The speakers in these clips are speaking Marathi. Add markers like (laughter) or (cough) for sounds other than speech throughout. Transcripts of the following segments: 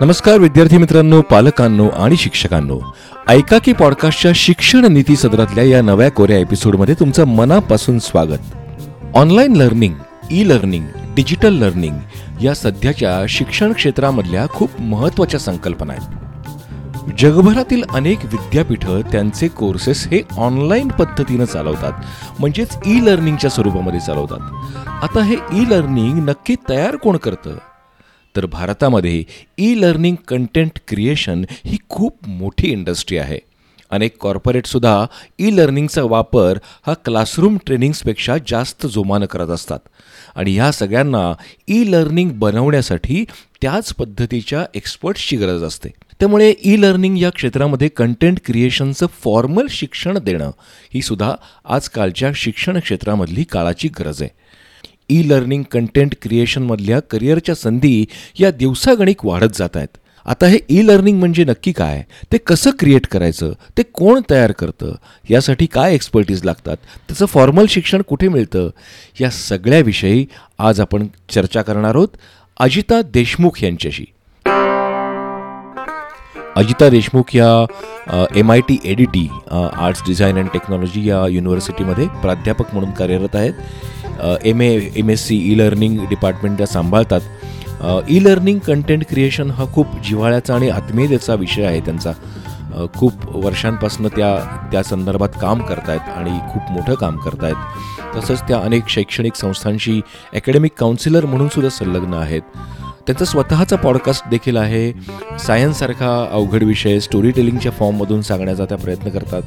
नमस्कार विद्यार्थी मित्रांनो पालकांनो आणि शिक्षकांनो. ऐका की पॉडकास्टच्या शिक्षण नीती सदरातल्या या नव्या कोऱ्या एपिसोडमध्ये तुमचं मनापासून स्वागत. Online learning E learning digital learning या सध्याच्या शिक्षण क्षेत्रामधल्या खूप महत्त्वाच्या संकल्पना आहेत. जगभरातील अनेक विद्यापीठं त्यांचे कोर्सेस हे ऑनलाईन पद्धतीनं चालवतात. म्हणजेच ई लर्निंगच्या स्वरूपामध्ये चालवतात. आता हे ई लर्निंग नक्की तयार कोण करतं? तर भारतामध्ये ई लर्निंग कंटेंट क्रिएशन ही खूप मोठी इंडस्ट्री आहे. अनेक कॉर्पोरेटसुद्धा ई लर्निंगचा वापर हा क्लासरूम ट्रेनिंग्सपेक्षा जास्त जोमानं करत असतात. आणि ह्या सगळ्यांना ई लर्निंग बनवण्यासाठी त्याच पद्धतीच्या एक्सपर्ट्सची गरज असते. त्यामुळे ई लर्निंग या क्षेत्रामध्ये कंटेंट क्रिएशनचं फॉर्मल शिक्षण देणं ही सुद्धा आजकालच्या शिक्षण क्षेत्रामधली काळाची गरज आहे. ई लर्निंग कंटेंट क्रिएशनमधल्या करिअरच्या संधी या दिवसागणिक वाढत जात आहेत. आता हे ई लर्निंग म्हणजे नक्की काय? ते कसं क्रिएट करायचं? ते कोण तयार करतं? यासाठी काय एक्सपर्टीज लागतात? त्याचं फॉर्मल शिक्षण कुठे मिळतं? या सगळ्याविषयी आज आपण चर्चा करणार आहोत अजिता देशमुख यांच्याशी. अजिता देशमुख या M I T A D T arts design and technology या युनिव्हर्सिटीमध्ये प्राध्यापक म्हणून कार्यरत आहेत. M A M S C e learning department त्या सांभाळतात. ई लर्निंग कंटेंट क्रिएशन हा खूप जिव्हाळ्याचा आणि आत्मीयतेचा विषय आहे त्यांचा. खूप वर्षांपासून त्या त्या संदर्भात काम करतायत आणि खूप मोठं काम करतायत. तसंच त्या अनेक शैक्षणिक संस्थांशी अकॅडमिक काउन्सिलर म्हणूनसुद्धा संलग्न आहेत. त्यांचा स्वतःचा पॉडकास्ट देखील आहे. सायन्ससारखा अवघड विषय स्टोरी टेलिंगच्या फॉर्ममधून सांगण्याचा त्या प्रयत्न करतात.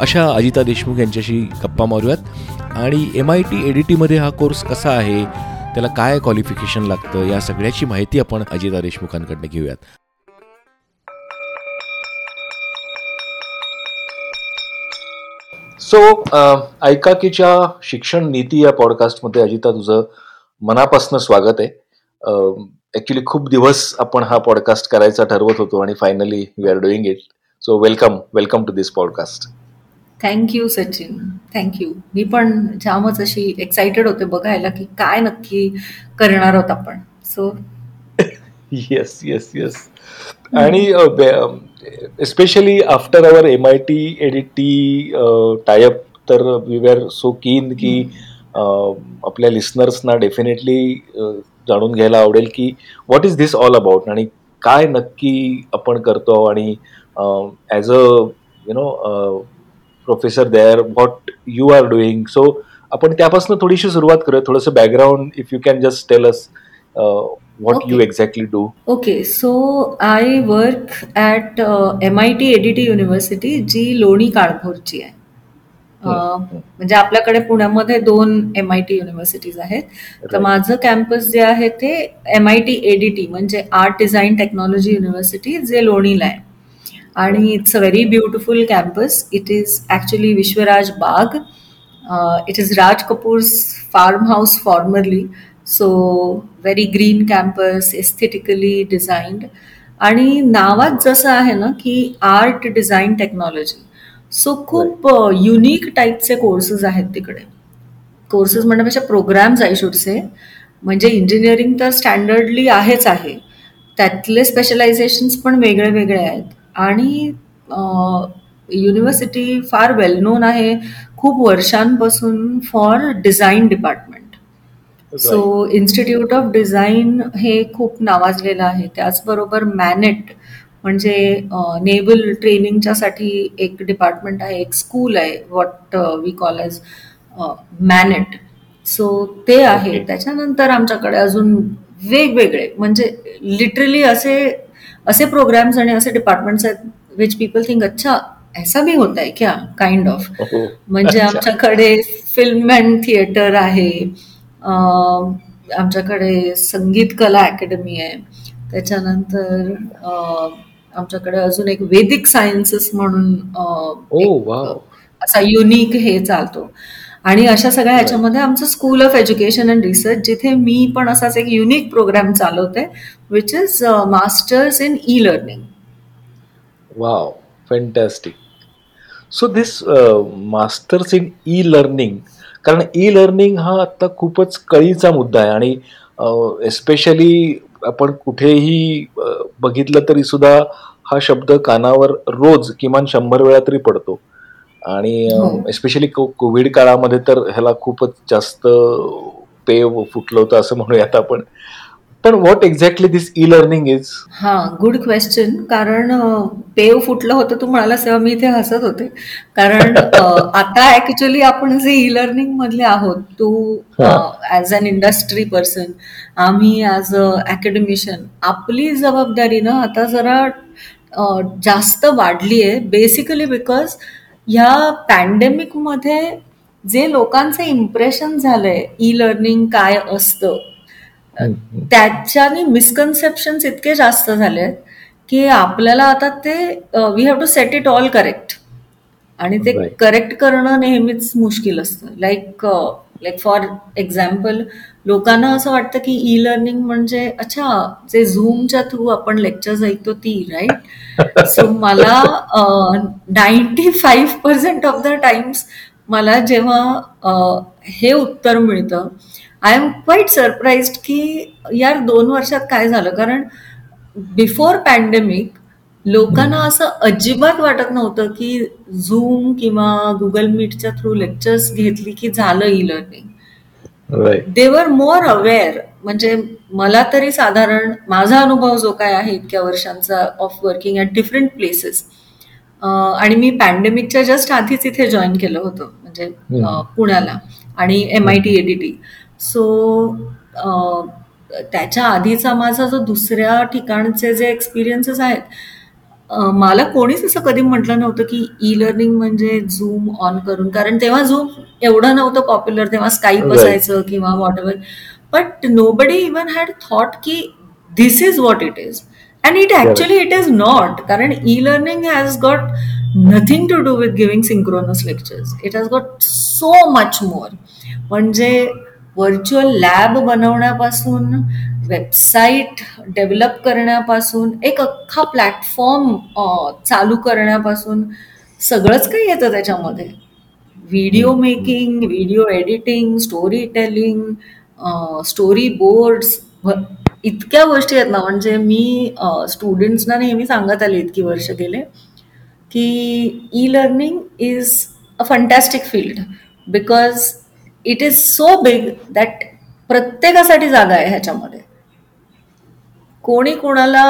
अशा अजिता देशमुख यांच्याशी गप्पा मारूयात. आणि M I T A D टीमध्ये हा कोर्स कसा आहे त्याला काय क्वालिफिकेशन लागतं या सगळ्याची माहिती आपण अजिता देशमुखांकडनं घेऊयात. सो ऐकाकीच्या शिक्षण नीती या पॉडकास्टमध्ये अजिता तुझं मनापासून स्वागत आहे. ऍक्च्युली खूप दिवस आपण हा पॉडकास्ट करायचा ठरवत होतो आणि finally we are doing it so welcome welcome to this podcast thank you Sachin thank you मी पण जामच अशी एक्साइटेड होते बघायला की काय नक्की करणार आहोत आपण. सो येस येस येस आणि especially after our M I T A D T tie up तर वी आर सो कीन की आपल्या लिस्नर्सना डेफिनेटली जाणून घ्यायला आवडेल की what is this all about आणि काय नक्की आपण करतो आणि as a you know professor there what you are doing so आपण त्यापासून थोडीशी सुरुवात करूया. थोडंसं background if you can just tell us what you exactly do okay so I work at M I T A D T university जी लोणी काळभोरची आहे. म्हणजे आपल्याकडे पुण्यामध्ये दोन एम आय टी युनिव्हर्सिटीज आहेत. तर माझं कॅम्पस जे आहे ते M I T A D T म्हणजे आर्ट डिझाईन टेक्नॉलॉजी युनिव्हर्सिटी जे लोणीला आहे. आणि it's a very beautiful campus it is actually Vishwaraj Baug it is Raj Kapoor's farm house formerly so very green campus aesthetically designed आणि नावात जसं आहे ना की आर्ट डिझाईन टेक्नॉलॉजी सो खूप युनिक टाईपचे कोर्सेस आहेत तिकडे. कोर्सेस म्हणण्यापेक्षा प्रोग्राम्स आय शुडसे म्हणजे इंजिनिअरिंग तर स्टँडर्डली आहेच आहे. त्यातले स्पेशलायझेशन्स पण वेगळे वेगळे आहेत. आणि युनिव्हर्सिटी फार वेल नोन आहे. खूप वर्षांपासून for design department so institute of design हे खूप नावाजलेलं आहे. त्याचबरोबर मॅनेट म्हणजे नेव्हल ट्रेनिंगच्या साठी एक डिपार्टमेंट आहे एक स्कूल आहे what we call as Manet so ते आहे. त्याच्यानंतर आमच्याकडे अजून वेगवेगळे म्हणजे लिटरली असे असे प्रोग्राम्स आणि असे डिपार्टमेंट्स आहेत विच पीपल थिंक अच्छा ऐसा भी होता है क्या? काइंड ऑफ म्हणजे आमच्याकडे फिल्म अँड थिएटर आहे. आमच्याकडे संगीत कला अकॅडमी आहे. त्याच्यानंतर आमच्याकडे अजून एक वेदिक सायन्सेस म्हणून असा युनिक हे चालतो. आणि अशा सगळ्या ह्याच्यामध्ये आमचं school of education and research जिथे मी पण असाच एक युनिक प्रोग्राम चालवते which is masters in e learning wow fantastic so this masters in e learning कारण ई लर्निंग हा आता खूपच कळीचा मुद्दा आहे. आणि एस्पेशली आपण कुठेही बघितलं तरी सुद्धा हा शब्द कानावर रोज किमान शंभर वेळा तरी पडतो. आणि एस्पेशली हो. कोविड काळामध्ये तर ह्याला खूपच जास्त पेव फुटलं होतं असं म्हणूयात आपण. पण what exactly this e learning is हा गुड क्वेश्चन कारण पेव फुटलं होतं तू म्हणालास तेव्हा मी इथे हसत होते. कारण (laughs) आता ऍक्च्युली आपण जे ई लर्निंग मधले आहोत तू ऍज अन इंडस्ट्री पर्सन आम्ही ऍज अ अकॅडमिशियन आपली जबाबदारी ना आता जरा जास्त वाढली आहे बेसिकली बिकॉज ह्या पॅन्डेमिकमध्ये जे लोकांचं इम्प्रेशन झालंय ई लर्निंग काय असतं त्याच्याने मिसकन्सेप्शन इतके जास्त झाले आहेत की आपल्याला आता ते we have to set it all correct आणि ते करेक्ट करणं नेहमीच मुश्किल असतं. लाईक लाईक फॉर एक्झाम्पल लोकांना असं वाटतं की ई लर्निंग म्हणजे अच्छा जे झूमच्या थ्रू आपण लेक्चर्स ऐकतो ती राईट सो मला ninety five percent of the times मला जेव्हा हे उत्तर मिळतं आय एम क्वाईट सरप्राईज की यार दोन वर्षात काय झालं? कारण बिफोर पॅन्डेमिक लोकांना असं अजिबात वाटत नव्हतं की झूम किंवा गुगल मीटच्या थ्रू लेक्चर्स घेतली की झालं e learning they were more aware म्हणजे मला तरी साधारण माझा अनुभव जो काय आहे इतक्या वर्षांचा of working at different places आणि मी पॅन्डेमिकच्या जस्ट आधीच इथे जॉईन केलं होतं म्हणजे पुण्याला आणि M I T A D T so त्याच्या आधीचा माझा जो दुसऱ्या ठिकाणचे जे एक्सपिरियन्सेस आहेत मला कोणीच असं कधी म्हटलं नव्हतं की ई लर्निंग म्हणजे झूम ऑन करून कारण तेव्हा झूम एवढं नव्हतं पॉप्युलर तेव्हा स्काईप असायचं किंवा whatever but nobody even had thought की this is what it is and it actually it is not कारण e learning has got nothing to do with giving synchronous lectures it has got so much more म्हणजे व्हर्च्युअल लॅब बनवण्यापासून वेबसाईट डेव्हलप करण्यापासून एक अख्खा प्लॅटफॉर्म चालू करण्यापासून सगळंच काही येतं त्याच्यामध्ये. Video making video editing storytelling storyboards इतक्या गोष्टी आहेत ना. म्हणजे मी स्टुडंट्सना नेहमी सांगत आले इतकी वर्ष गेले की e learning is a fantastic field because it is so big that प्रत्येकासाठी जागा आहे ह्याच्यामध्ये. कोणी कोणाला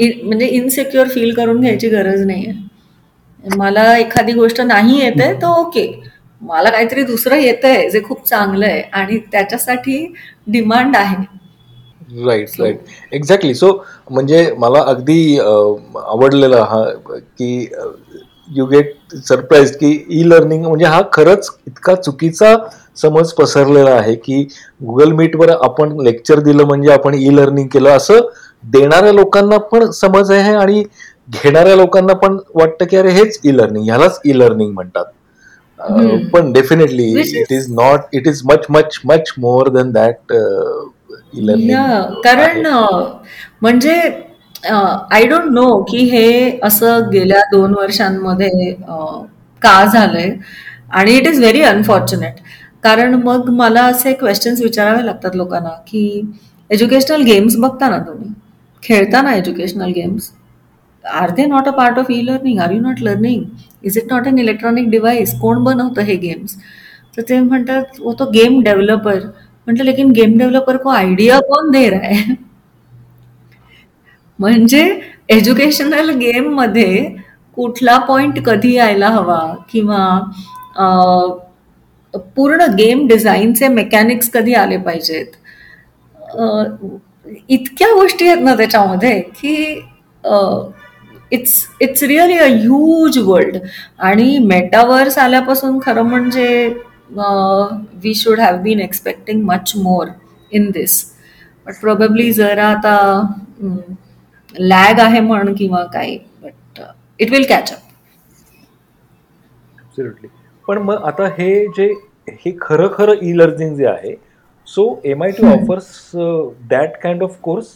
म्हणजे इनसिक्युअर फील करून घ्यायची गरज नाही आहे मला एखादी गोष्ट नाही येत आहे तर ओके. मला काहीतरी दुसरं येत आहे जे खूप चांगलं आहे आणि त्याच्यासाठी डिमांड आहे. राईट राईट एक्झॅक्टली सो म्हणजे मला अगदी आवडलेलं हा की यू गेट सरप्राईज की ई लर्निंग म्हणजे हा खरंच इतका चुकीचा समज पसरलेला आहे की गुगल मीटवर आपण लेक्चर दिलं म्हणजे आपण ई लर्निंग केलं असं देणाऱ्या लोकांना पण समज आहे आणि घेणाऱ्या लोकांना पण वाटतं की अरे हेच ई लर्निंग ह्यालाच ई लर्निंग म्हणतात पण definitely it is not it is much much much more than that कारण म्हणजे आय डोंट नो की हे असं गेल्या दोन वर्षांमध्ये का झालंय आणि इट इज व्हेरी अनफॉर्च्युनेट कारण मग मला असे क्वेश्चन्स विचारावे लागतात लोकांना की एज्युकेशनल गेम्स बघता ना तुम्ही? खेळताना educational games are they not a part of e learning are you not learning is it not an electronic device कोण बनवतं हे गेम्स तर ते म्हणतात वो तो गेम डेव्हलपर म्हटलं लेकिन गेम डेव्हलपर को आयडिया कोण दे रहा है? म्हणजे एज्युकेशनल गेममध्ये कुठला पॉइंट कधी यायला हवा? किंवा पूर्ण गेम डिझाईनचे मेकॅनिक्स कधी आले पाहिजेत? इतक्या गोष्टी आहेत ना त्याच्यामध्ये की it's it's really a huge world आणि मेटावर्स आल्यापासून खरं म्हणजे we should have been expecting much more in this but probably जरा आता लॅग आहे म्हण किंवा काही but it will catch up पण मग आता हे जे हे खरं खरं ई लर्निंग जे आहे so M I T offers that kind of course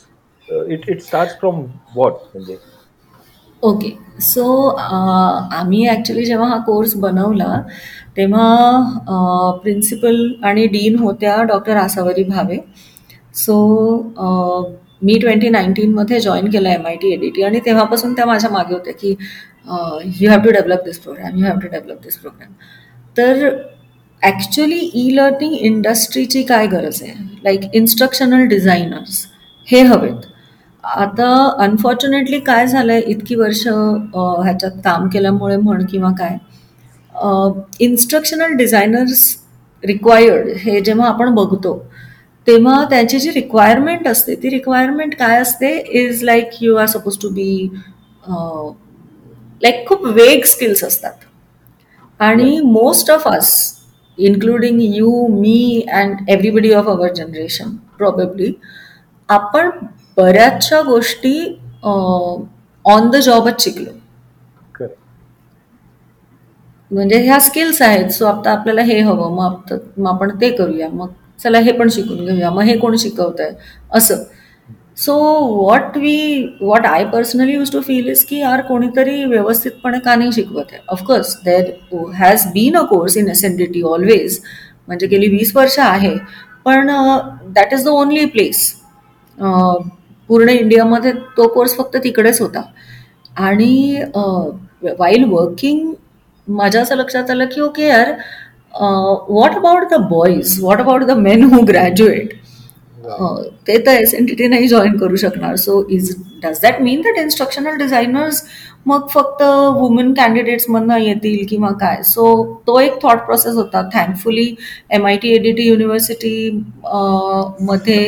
it it start from what म्हणजे ओके सो आम्ही ॲक्च्युली जेव्हा हा कोर्स बनवला तेव्हा प्रिन्सिपल आणि डीन होत्या डॉक्टर आसावरी भावे. सो मी ट्वेंटी नाईन्टीनमध्ये जॉईन केलं M I T A D T आणि तेव्हापासून त्या माझ्या मागे होत्या की you have to develop this program you have to develop this program तर ॲक्च्युली ई लर्निंग इंडस्ट्रीची काय गरज आहे? लाईक इन्स्ट्रक्शनल डिझायनर्स हे हवेत. आता अनफॉर्च्युनेटली काय झालं आहे इतकी वर्ष ह्याच्यात काम केल्यामुळे म्हण किंवा काय? इन्स्ट्रक्शनल डिझायनर्स रिक्वायर्ड हे जेव्हा आपण बघतो तेव्हा त्यांची जी रिक्वायरमेंट असते ती रिक्वायरमेंट काय असते? Is like you are suppose to be like खूप वेग स्किल्स असतात. आणि most of us including you me and everybody of our generation probably आपण बऱ्याचशा गोष्टी ऑन द जॉबच शिकलो. म्हणजे ह्या स्किल्स आहेत सो आता आपल्याला हे हवं मग मग आपण ते करूया मग चला हे पण शिकून घेऊया मग हे कोण शिकवत आहे असं. So what we what I personally use to feel is की यार कोणीतरी व्यवस्थितपणे का नाही शिकवत आहे of course there has been a course in S N D T always म्हणजे गेली वीस वर्ष आहे पण that is the only place पूर्ण इंडियामध्ये तो कोर्स फक्त तिकडेच होता. आणि वाईल वर्किंग माझ्या असं लक्षात आलं की ओके यार what about the boys what about the men who graduate हो, ते तर एस एन टी टी नाही जॉईन करू शकणार. So is does that mean that instructional designers मग फक्त वुमेन कॅन्डिडेट्समधनं येतील किंवा काय? सो तो एक थॉट प्रोसेस होता. Thankfully M I T A D T university मध्ये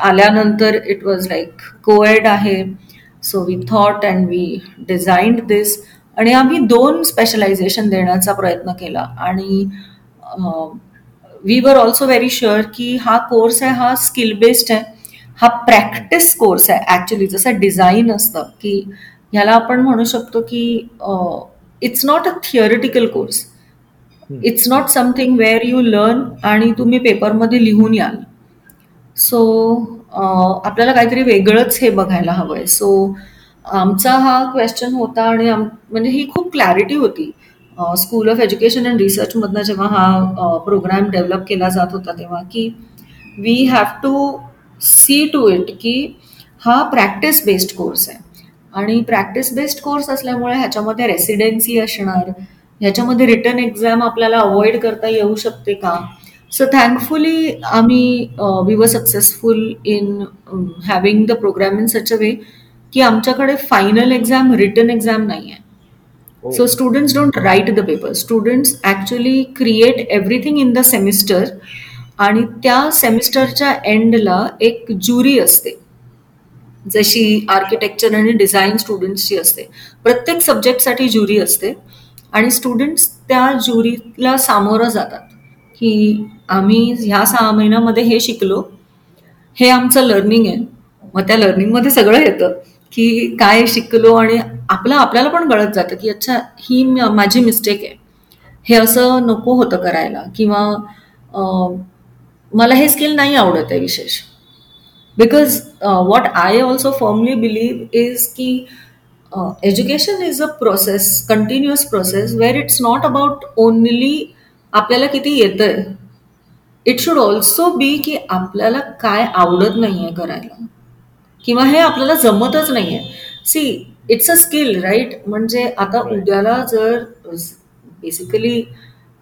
आल्यानंतर इट वॉज लाईक कोएड आहे. So we thought and we designed this आणि आम्ही दोन स्पेशलायझेशन देण्याचा प्रयत्न केला. आणि we were also very sure की हा कोर्स आहे हा स्किल बेस्ड आहे हा प्रॅक्टिस कोर्स आहे ॲक्च्युली जसं डिझाईन असतं की ह्याला आपण म्हणू शकतो की it's not a theoretical course it's not something where you learn आणि तुम्ही पेपरमध्ये लिहून याल. सो आपल्याला काहीतरी वेगळंच हे बघायला हवं आहे सो आमचा हा क्वेश्चन होता आणि म्हणजे ही खूप क्लॅरिटी होती. स्कूल ऑफ एज्युकेशन अँड रिसर्चमधनं जेव्हा हा प्रोग्राम डेव्हलप केला जात होता तेव्हा की we have to see to it की हा प्रॅक्टिस बेस्ड कोर्स आहे. आणि प्रॅक्टिस बेस्ड कोर्स असल्यामुळे ह्याच्यामध्ये रेसिडेन्सी असणार ह्याच्यामध्ये रिटर्न एक्झाम आपल्याला अवॉइड करता येऊ शकते का? सो थँकफुली आम्ही we were successful in having the program in such a way की आमच्याकडे फायनल एक्झाम रिटर्न एक्झाम नाही आहे so students don't write the paper students actually create everything in the semester आणि त्या सेमिस्टरच्या एंडला एक ज्युरी असते. जशी आर्किटेक्चर आणि डिझाईन स्टुडंट्सची असते. प्रत्येक सब्जेक्टसाठी ज्युरी असते. आणि स्टुडंट्स त्या ज्युरीला सामोरं जातात. की आम्ही ह्या सहा महिन्यामध्ये हे शिकलो. हे आमचं लर्निंग आहे. मग त्या लर्निंगमध्ये सगळं येतं. की काय शिकलो आणि आपलं आपल्याला पण कळत जातं की अच्छा ही माझी मिस्टेक आहे. हे असं नको होतं करायला किंवा मला हे स्किल नाही आवडत आहे विशेष. Because what I also firmly believe is की education is a process continuous process where it's not about only आपल्याला किती येतंय. इट शुड ऑल्सो बी की आपल्याला काय आवडत नाही आहे करायला. किंवा हे आपल्याला जमतच नाही आहे see it's a skill right म्हणजे आता उद्याला जर basically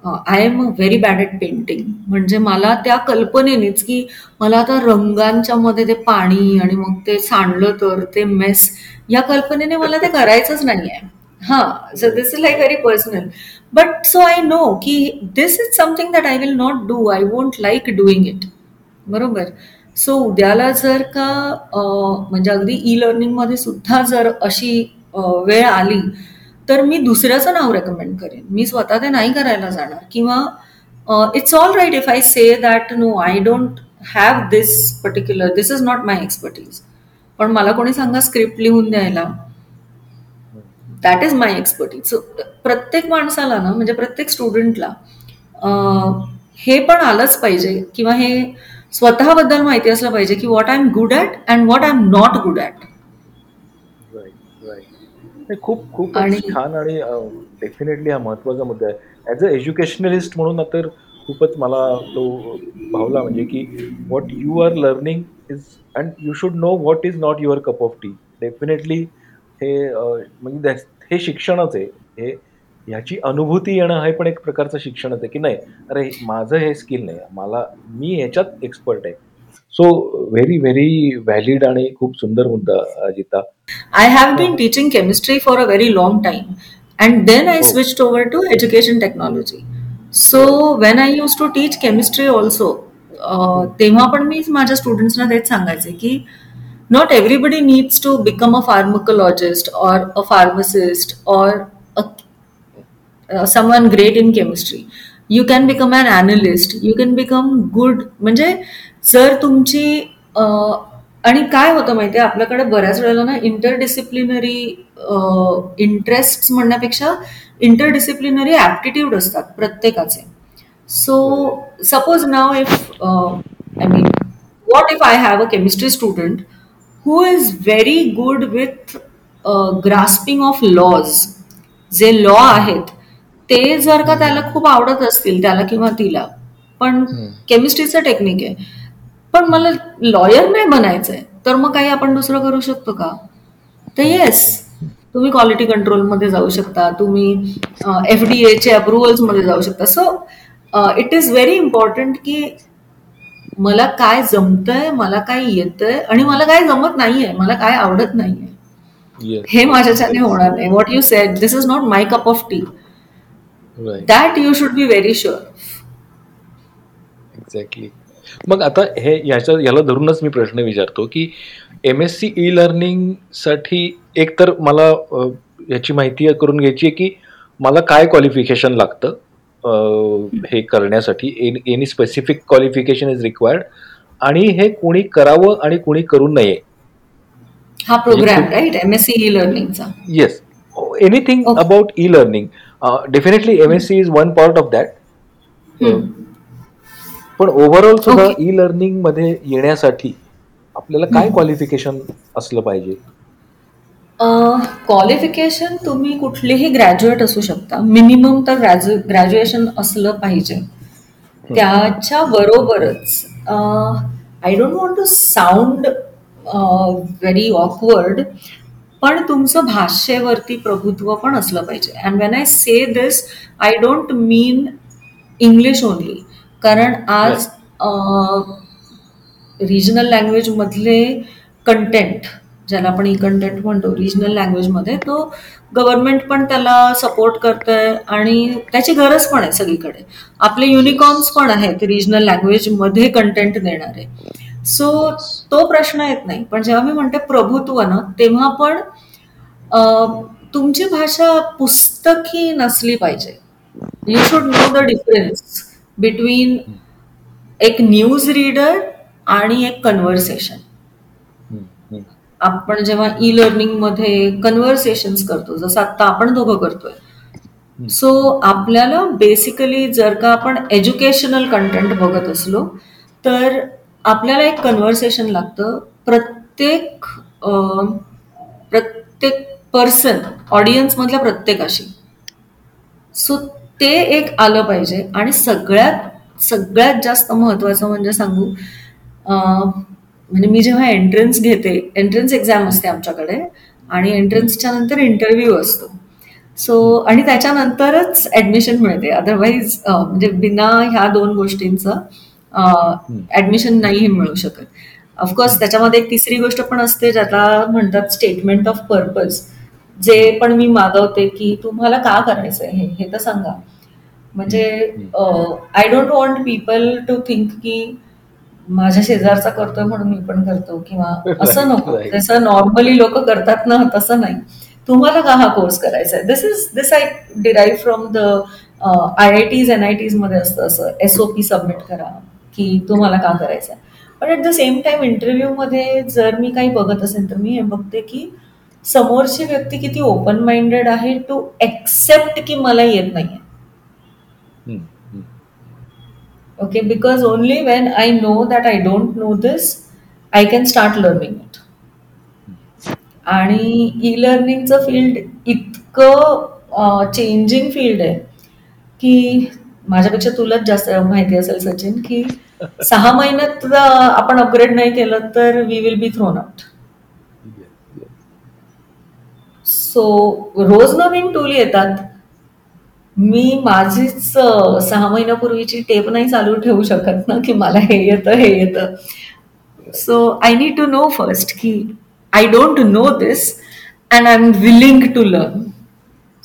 I am very bad at painting म्हणजे मला त्या कल्पनेनेच की मला आता रंगांच्या मध्ये ते पाणी आणि मग ते सांडलं तर ते मेस या कल्पनेने मला ते करायचंच नाही आहे हां so this is like very personal but so I know की this is something that I will not do I won't like doing it बरोबर? सो उद्याला जर का म्हणजे अगदी ई लर्निंगमध्ये सुद्धा जर अशी वेळ आली तर मी दुसऱ्याचं नाव रेकमेंड करेन. मी स्वतः ते नाही करायला जाणार. किंवा it's all right if I say that no I don't have this particular this is not my expertise पण मला कोणी सांगा स्क्रिप्ट लिहून द्यायला. That is my expertise so प्रत्येक माणसाला ना म्हणजे प्रत्येक स्टुडंटला हे पण आलंच पाहिजे. किंवा हे स्वतःबद्दल माहिती असलं पाहिजे की what I am good at and what I am not good at खूप खूप छान आणि डेफिनेटली हा महत्त्वाचा मुद्दा आहे. ऍज अ एज्युकेशनलिस्ट म्हणून तर खूपच मला तो भावला म्हणजे की what you are learning is and you should know what is not your cup of tea definitely हे म्हणजे हे शिक्षणच आहे. हे ह्याची अनुभूती येणं हे पण एक प्रकारचं शिक्षणच आहे की नाही अरे माझं हे स्किल नाही मला मी ह्याच्यात एक्सपर्ट आहे. सो व्हेरी व्हेरी व्हॅलिड आणि खूप सुंदर मुद्दा Ajita. I have been teaching chemistry for a very long time and then I switch over to education technology so when I use to teach chemistry also तेव्हा पण मी माझ्या स्टुडंट्सना तेच सांगायचे की not everybody needs to become a pharmacologist or a pharmacist or someone great in chemistry you can become an analyst you can become good म्हणजे जर तुमची आणि काय होतं माहिती आहे आपल्याकडे बऱ्याच वेळेला ना इंटरडिसिप्लिनरी इंटरेस्ट म्हणण्यापेक्षा इंटरडिसिप्लिनरी ॲप्टिट्यूड असतात प्रत्येकाचे. So suppose now if I mean what if I have a chemistry student who is very good with grasping of laws जे लॉ आहेत ते जर का त्याला खूप आवडत असतील त्याला किंवा तिला पण केमिस्ट्रीचं टेक्निक आहे. पण मला लॉयर नाही बनायचंय तर मग काही आपण दुसरं करू शकतो का? तर येस तुम्ही क्वालिटी कंट्रोलमध्ये जाऊ शकता तुम्ही एफ डी एचे अप्रुव्हल्समध्ये जाऊ शकता. So it is very important की मला काय जमतंय मला काय येतंय आणि मला काय जमत नाहीये मला काय आवडत नाहीये. हे माझ्याच्याने होणार नाही. What you said this is not my cup of tea that you should be very sure exactly मग आता हे याच्या याला धरूनच मी प्रश्न विचारतो की एम एस सी ई लर्निंगसाठी एक तर मला याची माहिती करून घ्यायची आहे की मला काय क्वालिफिकेशन लागतं? हे करण्यासाठी. Any specific qualification is required आणि हे कोणी करावं आणि कोणी करू नये. हा programme right M S C E लर्निंगचा yes anything about E learning definitely M S C is one part of that पण ओव्हरऑल सुद्धा ई लर्निंगमध्ये येण्यासाठी आपल्याला काय क्वालिफिकेशन असलं पाहिजे? क्वालिफिकेशन तुम्ही कुठलेही ग्रॅज्युएट असू शकता. मिनिमम तर ग्रॅज्युएशन असलं पाहिजे. त्याच्या बरोबरच I don't want to sound very awkward पण तुमचं भाषेवरती प्रभुत्व पण असलं पाहिजे. And when I say this I don't mean English only कारण आज रिजनल लँग्वेजमधले कंटेंट ज्याला आपण ई कंटेंट म्हणतो रिजनल लँग्वेजमध्ये तो गव्हर्नमेंट पण त्याला सपोर्ट करतंय आणि त्याची गरज पण आहे सगळीकडे. आपले युनिकॉर्न्स पण आहेत रिजनल लँग्वेजमध्ये कंटेंट देणारे. सो तो प्रश्न येत नाही. पण जेव्हा मी म्हणते प्रभुत्व ना तेव्हा पण तुमची भाषा पुस्तकी नसली पाहिजे. You should know the difference between एक न्यूज रीडर आणि एक कन्व्हर्सेशन आपण जेव्हा ई लर्निंगमध्ये कन्व्हर्सेशन करतो जसं आता आपण दोघं करतोय. सो आपल्याला बेसिकली जर का आपण एज्युकेशनल कंटेंट बघत असलो तर आपल्याला एक कन्व्हर्सेशन लागतं. प्रत्येक प्रत्येक पर्सन ऑडियन्स मधल्या प्रत्येकाशी. सो ते एक आलं पाहिजे. आणि सगळ्यात सगळ्यात जास्त महत्वाचं म्हणजे सांगू म्हणजे मी जेव्हा एंट्रन्स घेते एंट्रन्स एक्झाम असते आमच्याकडे. आणि एंट्रन्सच्या नंतर इंटरव्ह्यू असतो. सो आणि त्याच्यानंतरच ऍडमिशन मिळते. अदरवाईज म्हणजे बिना ह्या दोन गोष्टींचं ऍडमिशन नाही मिळू शकत. ऑफकोर्स त्याच्यामध्ये एक तिसरी गोष्ट पण असते ज्याला म्हणतात स्टेटमेंट ऑफ पर्पज जे पण मी मागवते की तुम्हाला का करायचंय हे हे तर सांगा. म्हणजे I don't want people to think की माझ्या शेजारचा करतोय म्हणून मी पण करतो किंवा (laughs) असं नको. जसं नॉर्मली लोक करतात ना तसं नाही. तुम्हाला का हा कोर्स करायचा आहे this is this I derive from the I I Ts N I टीजमध्ये असतं असं. एसओपी सबमिट करा. की तुम्हाला का करायचं आहे. पण at the same time interview मध्ये जर मी काही बघत असेल तर मी हे बघते की समोरची व्यक्ती किती ओपन माइंडेड आहे टू एक्सेप्ट की मला येत नाहीये. okay because only when i know that i don't know this i can start learning it. आणि ई लर्निंगचं फील्ड इतकं चेंजिंग फील्ड आहे की माझ्यापेक्षा तुलाच जास्त माहिती असेल सचिन की सहा महिन्यात आपण अपग्रेड नाही केलं तर we will be thrown out so रोज नवीन टूल येतात. मी माझीच सहा महिन्यापूर्वीची टेप नाही चालू ठेवू शकत ना की मला हे येतं हे येतं. So I need to know first की I don't know this and I am willing to learn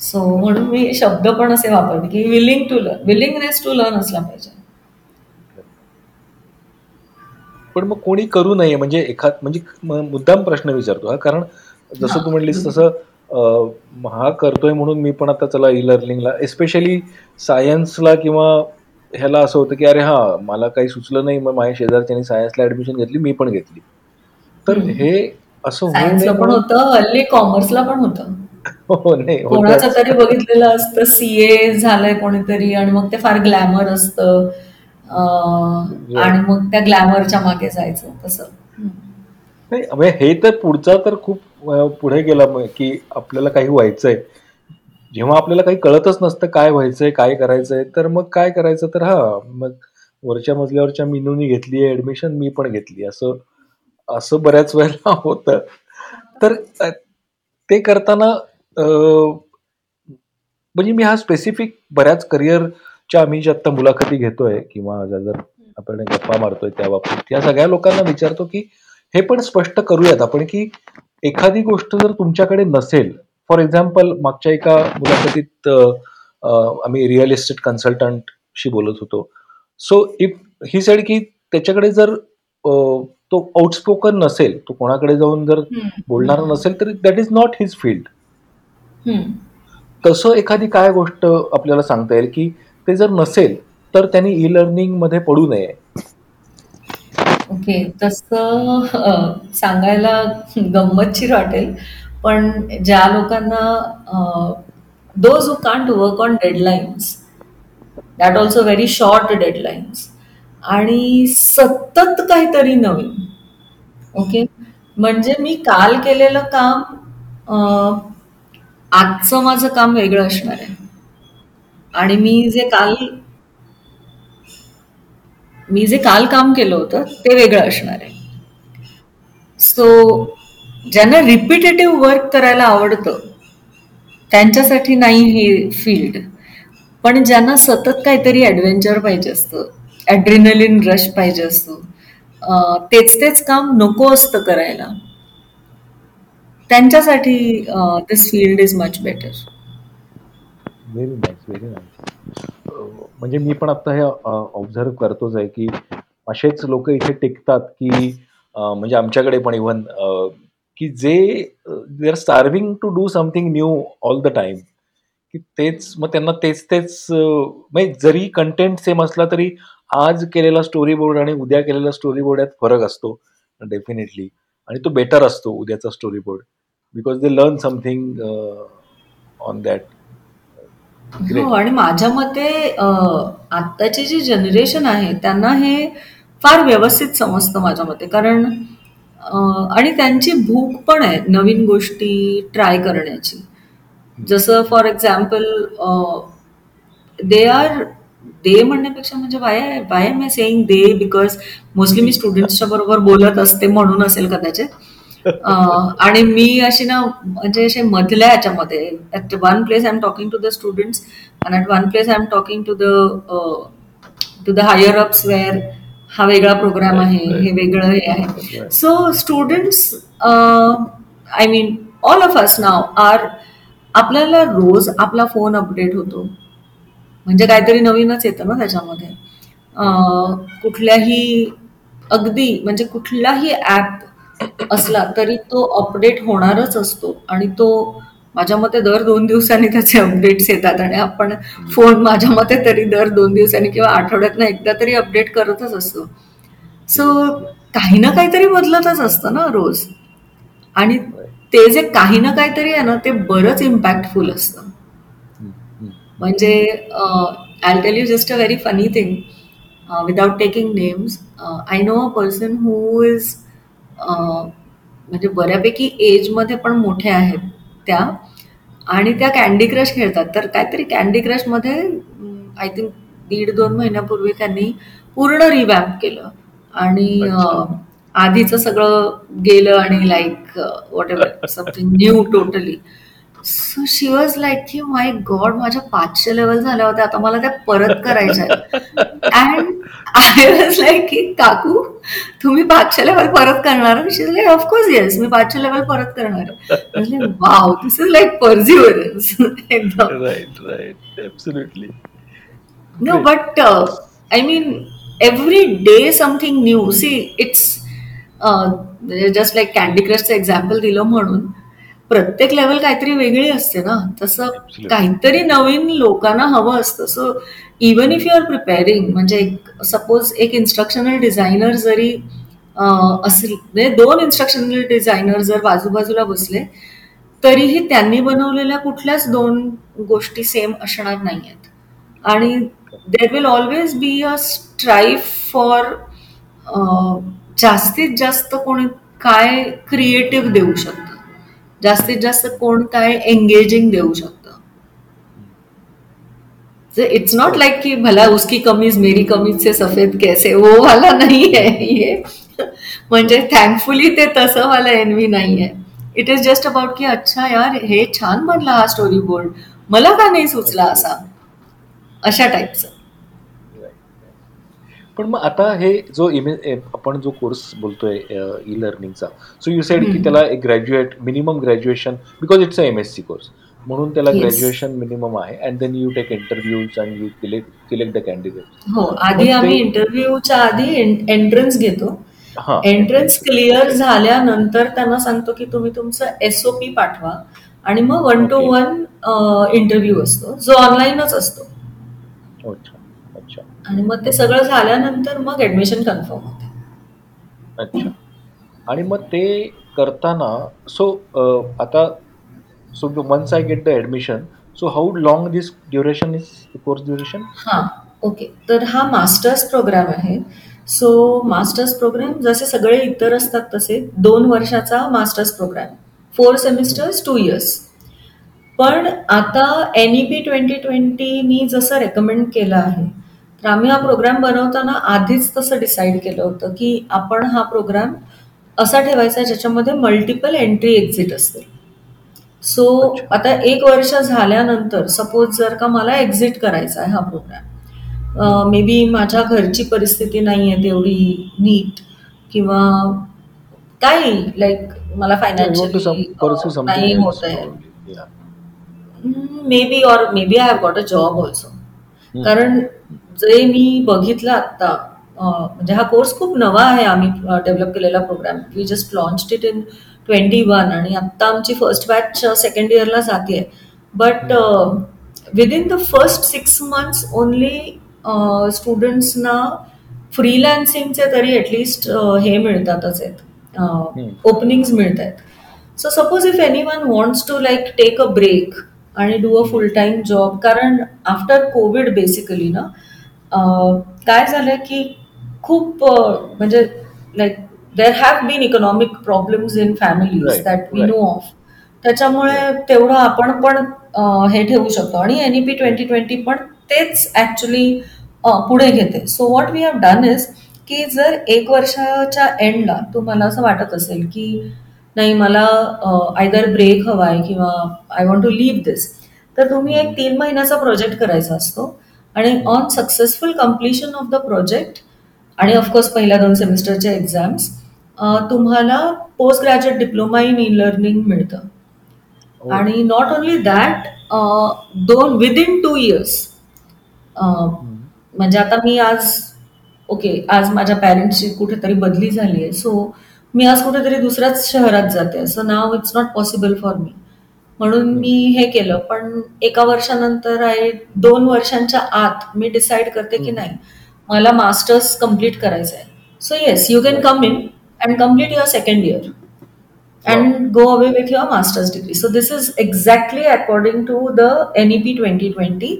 so म्हणून मी शब्द पण असे वापरते की willing to learn willingness to learn असला पाहिजे. पण मग कोणी करू नये म्हणजे एखाद म्हणजे मुद्दाम प्रश्न विचारतो हा कारण जसं तू म्हणलीस तसं हा करतोय म्हणून मी पण आता चला ई लर्निंगला एस्पेशली सायन्सला किंवा ह्याला असं होतं की अरे हा मला काही सुचलं नाही मग माझ्या शेजारच्यानी सायन्सला ऍडमिशन घेतली मी पण घेतली. तर हे असं पण होतं हल्ली कॉमर्सला पण होतं. हो नाही कोणाचं तरी बघितलेलं असतं सीए झालंय कोणीतरी आणि मग ते फार ग्लॅमर असतं. आणि मग त्या ग्लॅमरच्या मागे जायचं तसं. नाही हे तर पुढचा तर खूप पुढे गेला की आपल्याला काही व्हायचंय. जेव्हा आपल्याला काही कळतच नसतं काय व्हायचंय काय करायचंय तर मग काय करायचं तर हा मग वरच्या मजल्यावरच्या मिनूनी घेतली ऍडमिशन मी पण घेतली असं असं बऱ्याच वेळेला होतं. तर ते करताना म्हणजे मी हा स्पेसिफिक बऱ्याच करिअरच्या आम्ही जे आता मुलाखती घेतोय किंवा जर आपण गप्पा मारतोय त्या बाबतीत या सगळ्या लोकांना विचारतो की हे पण स्पष्ट करूयात आपण की एखादी गोष्ट जर तुमच्याकडे नसेल फॉर एक्झाम्पल मागच्या एका मुलाखतीत आम्ही रिअल इस्टेट कन्सल्टंटशी बोलत होतो. सो इफ ही साईड की त्याच्याकडे जर तो आउटस्पोकन नसेल तो कोणाकडे जाऊन जर बोलणार नसेल तर that is not his field तसं एखादी काय गोष्ट आपल्याला सांगता येईल की ते जर नसेल तर त्यांनी ई लर्निंगमध्ये पडू नये. ओके तसं सांगायला गंमतशीर वाटेल पण ज्या लोकांना those who can't work on deadlines that also very short deadlines आणि सतत काहीतरी नवीन ओके? म्हणजे मी काल केलेलं काम आजचं माझं काम वेगळं असणार आहे. आणि मी जे काल मी जे काल काम केलं होतं ते वेगळं असणार आहे. सो ज्यांना रिपिटेटिव्ह वर्क करायला आवडतं त्यांच्यासाठी नाही हे फील्ड पण ज्यांना सतत काहीतरी ॲडव्हेंचर पाहिजे असतं ॲड्रिनलिन रश पाहिजे असतो तेच तेच काम नको असतं करायला. त्यांच्यासाठी this field is much better very nice very nice म्हणजे मी पण आता हे ऑब्झर्व करतोच आहे की असेच लोक इथे टिकतात की म्हणजे आमच्याकडे पण इव्हन की जे they are starving to do something new all the time की तेच मग त्यांना तेच तेच म्हणजे जरी कंटेंट सेम असला तरी आज केलेला स्टोरी बोर्ड आणि उद्या केलेला स्टोरी बोर्ड यात फरक असतो डेफिनेटली आणि तो बेटर असतो उद्याचा storyboard because they learn something on that हो आणि माझ्या मते आत्ताची जी जनरेशन आहे त्यांना हे फार व्यवस्थित समजतं माझ्या मते. कारण आणि त्यांची भूक पण आहे नवीन गोष्टी ट्राय करण्याची. जसं for example they are they म्हणण्यापेक्षा म्हणजे why why am I saying they because mostly मी स्टुडंट्सच्या बरोबर बोलत असते म्हणून असेल कदाचित. आणि मी अशी ना म्हणजे असे मधल्या ह्याच्यामध्ये at one place I am talking to the students and at one place I am talking to the to the higher ups where हा वेगळा प्रोग्राम आहे हे वेगळं हे आहे. So students I mean all of us now are आपल्याला रोज आपला फोन अपडेट होतो. म्हणजे काहीतरी नवीनच येतं ना त्याच्यामध्ये. कुठल्याही अगदी म्हणजे कुठलाही ॲप असला तरी तो अपडेट होणारच असतो. आणि तो माझ्या मते दर दोन दिवसांनी त्याचे अपडेट्स येतात आणि आपण फोन माझ्या मते तरी दर दोन दिवसांनी किंवा आठवड्यातनं एकदा तरी अपडेट करतच असतो. सो काही ना काहीतरी बदलतच असतं ना रोज. आणि ते जे काही ना काहीतरी आहे ना ते बरंच इम्पॅक्टफुल असतं. म्हणजे I tell you just a very funny thing without taking names I know a person who is म्हणजे बऱ्यापैकी एजमध्ये पण मोठे आहेत त्या. आणि त्या कॅन्डी क्रश खेळतात. तर काहीतरी कॅन्डी क्रशमध्ये आय थिंक दीड दोन महिन्यापूर्वी त्यांनी पूर्ण रिवॅम्प केलं. आणि आधीचं सगळं गेलं आणि like whatever something new totally so she was like की माय गॉड माझ्या पाचशे लेवल झाल्या होत्या. आता मला त्या परत करायच्या अँड आय वॉज लाईक की काकू तुम्ही पाचशे लेवल परत करणार? लाईक ऑफकोर्स येस मी पाचशे लेवल परत करणार. Wow this is like perseverance uh, I mean, every day something new. See, it's uh, just like candy क्रशचं example दिलं म्हणून प्रत्येक लेवल काहीतरी वेगळी असते ना. तसं. काहीतरी नवीन लोकांना हवं असतं. So even if you are preparing म्हणजे एक सपोज एक इन्स्ट्रक्शनल डिझायनर जरी असली म्हणजे दोन इन्स्ट्रक्शनल डिझायनर जर बाजूबाजूला बसले तरीही त्यांनी बनवलेल्या कुठल्याच दोन गोष्टी सेम असणार नाही आहेत आणि there will always be a strive for जास्तीत जास्त कोणी काय क्रिएटिव्ह देऊ शकतं. जास्तीत जास्त कोण काय एंगेजिंग देऊ शकतं. इट्स नॉट लाइक कि भला उसकी कमीज मेरी कमीज से सफेद कैसे वो वाला नहीं है ये. म्हणजे थँकफुली ते तसं वाला एनवी नाही आहे. इट इज जस्ट अबाउट की अच्छा यार हे छान बनला हा स्टोरी बोर्ड मला का नाही सुचला असा? अशा टाईपचं पण मग आता हे जो इमे आपण जो कोर्स बोलतोय ई लर्निंगचा सो यू सेड की. त्याला एक graduate minimum graduation because it's a M S C course म्हणून त्याला. ग्रॅज्युएशन मिनिमम आहे and then you take interviews and you select the candidate हो आधी आम्ही इंटरव्ह्यूच्या आधी एंट्रन्स घेतो. हा. एंट्रन्स क्लिअर झाल्यानंतर त्यांना सांगतो की तुम्ही तुमचं एसओपी पाठवा. आणि मग वन टू. वन इंटरव्ह्यू असतो जो ऑनलाईनच असतो. आणि मग ते सगळं झाल्यानंतर मग ऍडमिशन कन्फर्म होते. अच्छा. आणि मग ते करताना सो आता so once I get the admission so how long this duration is course duration हां ओके तर हा मास्टर्स प्रोग्राम आहे. सो मास्टर्स प्रोग्राम जसे सगळे इतर असतात तसे दोन वर्षाचा masters programme four semesters two years पण आता एन ई पी ट्वेंटी ट्वेंटीनी जसं रेकमेंड केलं आहे तर आम्ही हा प्रोग्राम बनवताना आधीच तसं डिसाईड केलं होतं की आपण हा प्रोग्राम असा ठेवायचा ज्याच्यामध्ये मल्टिपल एंट्री एक्झिट असतील. सो अच्छा. आता एक वर्ष झाल्यानंतर सपोज जर का मला एक्झिट करायचा आहे हा प्रोग्राम मे बी माझ्या घरची परिस्थिती नाही आहे तेवढी नीट किंवा काही लाईक मला फायनान्शियली नाही होत आहे. Maybe or maybe I have got a job also कारण जे मी बघितलं आत्ता म्हणजे हा कोर्स खूप नवा आहे आम्ही डेव्हलप केलेला programme we just launch it in twenty one आणि आत्ता आमची फर्स्ट बॅच सेकंड इयरला जाते but within the first six months only स्टुडंट्सना फ्रीलॅन्सिंगचे तरी ॲटलिस्ट हे मिळतातच आहेत. ओपनिंग्स मिळत आहेत so suppose if anyone wants to like take a break आणि do a full time job कारण आफ्टर कोविड बेसिकली ना अं, काय झालं की खूप अं, म्हणजे like there have been economic problems in families that we. Know of त्याच्यामुळे तेवढं आपण पण अं, हे ठेवू शकतो. आणि N E P twenty twenty पण तेच ॲक्च्युली पुढे घेते. So what we have done is की जर एक वर्षाच्या एंडला तुम्हाला असं वाटत असेल की नाही मला आयदर ब्रेक हवा आहे किंवा I want to leave this तर तुम्ही एक तीन महिन्याचा प्रोजेक्ट करायचा असतो. आणि on successful completion of the project आणि ऑफकोर्स पहिल्या दोन सेमिस्टरच्या एक्झाम्स तुम्हाला post graduate diploma in E learning मिळतं. हो. आणि नॉट ओनली दॅट दोन विदिन टू इयर्स म्हणजे आता मी आज ओके आज माझ्या पॅरेंट्सची कुठेतरी बदली झाली आहे. सो मी आज कुठेतरी दुसऱ्याच शहरात जाते. So now it's not possible for me म्हणून मी हे केलं. पण एका वर्षानंतर आहे दोन वर्षांच्या आत मी डिसाईड करते की नाही मला मास्टर्स कंप्लीट करायचं आहे so yes you can come in and complete your second year and go away with your masters degree so this is exactly according to the N E P twenty twenty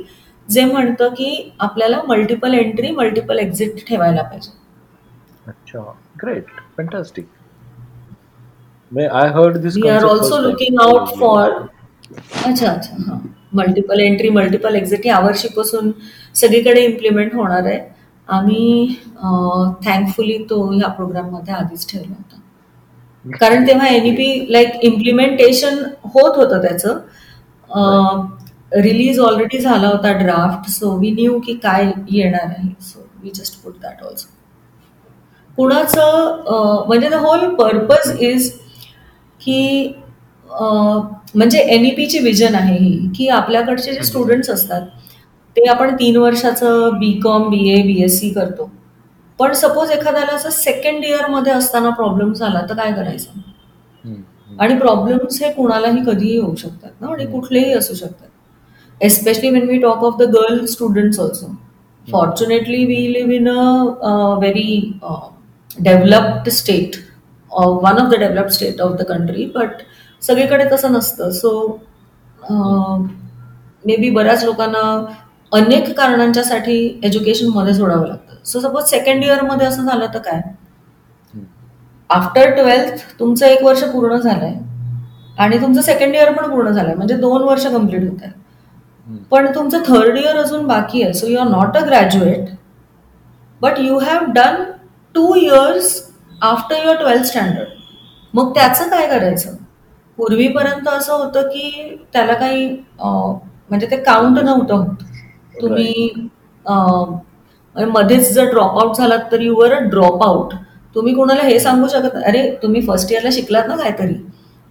जे म्हणतं की आपल्याला मल्टिपल एंट्री मल्टिपल एक्झिट ठेवायला पाहिजे. अच्छा great fantastic may I heard this we are also looking out for अच्छा अच्छा हां. मल्टिपल एंट्री मल्टिपल एक्झिट यावर्षीपासून सगळीकडे इम्प्लिमेंट होणार आहे. आम्ही थँकफुली तो ह्या प्रोग्राममध्ये आधीच ठेवला होता. कारण तेव्हा एनईपी लाईक इम्प्लिमेंटेशन होत होतं त्याचं. रिलीज ऑलरेडी झाला होता ड्राफ्ट सो वी न्यू की काय येणार आहे. So we just put that also कुणाचं म्हणजे द होल पर्पज इज की म्हणजे एन ई पीची विजन आहे ही की आपल्याकडचे जे स्टुडंट्स असतात ते आपण तीन वर्षाचं B Com B A B S C करतो. पण सपोज एखाद्याला असं सेकंड इयरमध्ये असताना प्रॉब्लेम झाला तर काय करायचं? आणि प्रॉब्लेम्स हे कुणालाही कधीही होऊ शकतात ना आणि कुठलेही असू शकतात. Especially when we talk of the girl students also fortunately we live in a very developed state one of the develop state of the country but सगळीकडे तसं नसतं. सो मे बी बऱ्याच लोकांना अनेक कारणांच्यासाठी एज्युकेशनमध्ये सोडावं लागतं. सो सपोज सेकंड इयरमध्ये असं झालं तर काय? आफ्टर ट्वेल्थ तुमचं एक वर्ष पूर्ण झालंय. आणि तुमचं सेकंड इयर पण पूर्ण झालंय. म्हणजे दोन वर्ष कंप्लीट होत आहे पण तुमचं थर्ड इयर अजून बाकी आहे. So you are not a graduate but you have done two years after your twelfth standard मग त्याचं काय करायचं? पूर्वीपर्यंत असं होतं की त्याला काही म्हणजे ते काउंट नव्हतं होत. तुम्ही मध्येच जर ड्रॉप आउट झालात तर युवर अ ड्रॉप आउट तुम्ही कोणाला हे सांगू शकत अरे तुम्ही फर्स्ट इयरला शिकलात ना काहीतरी.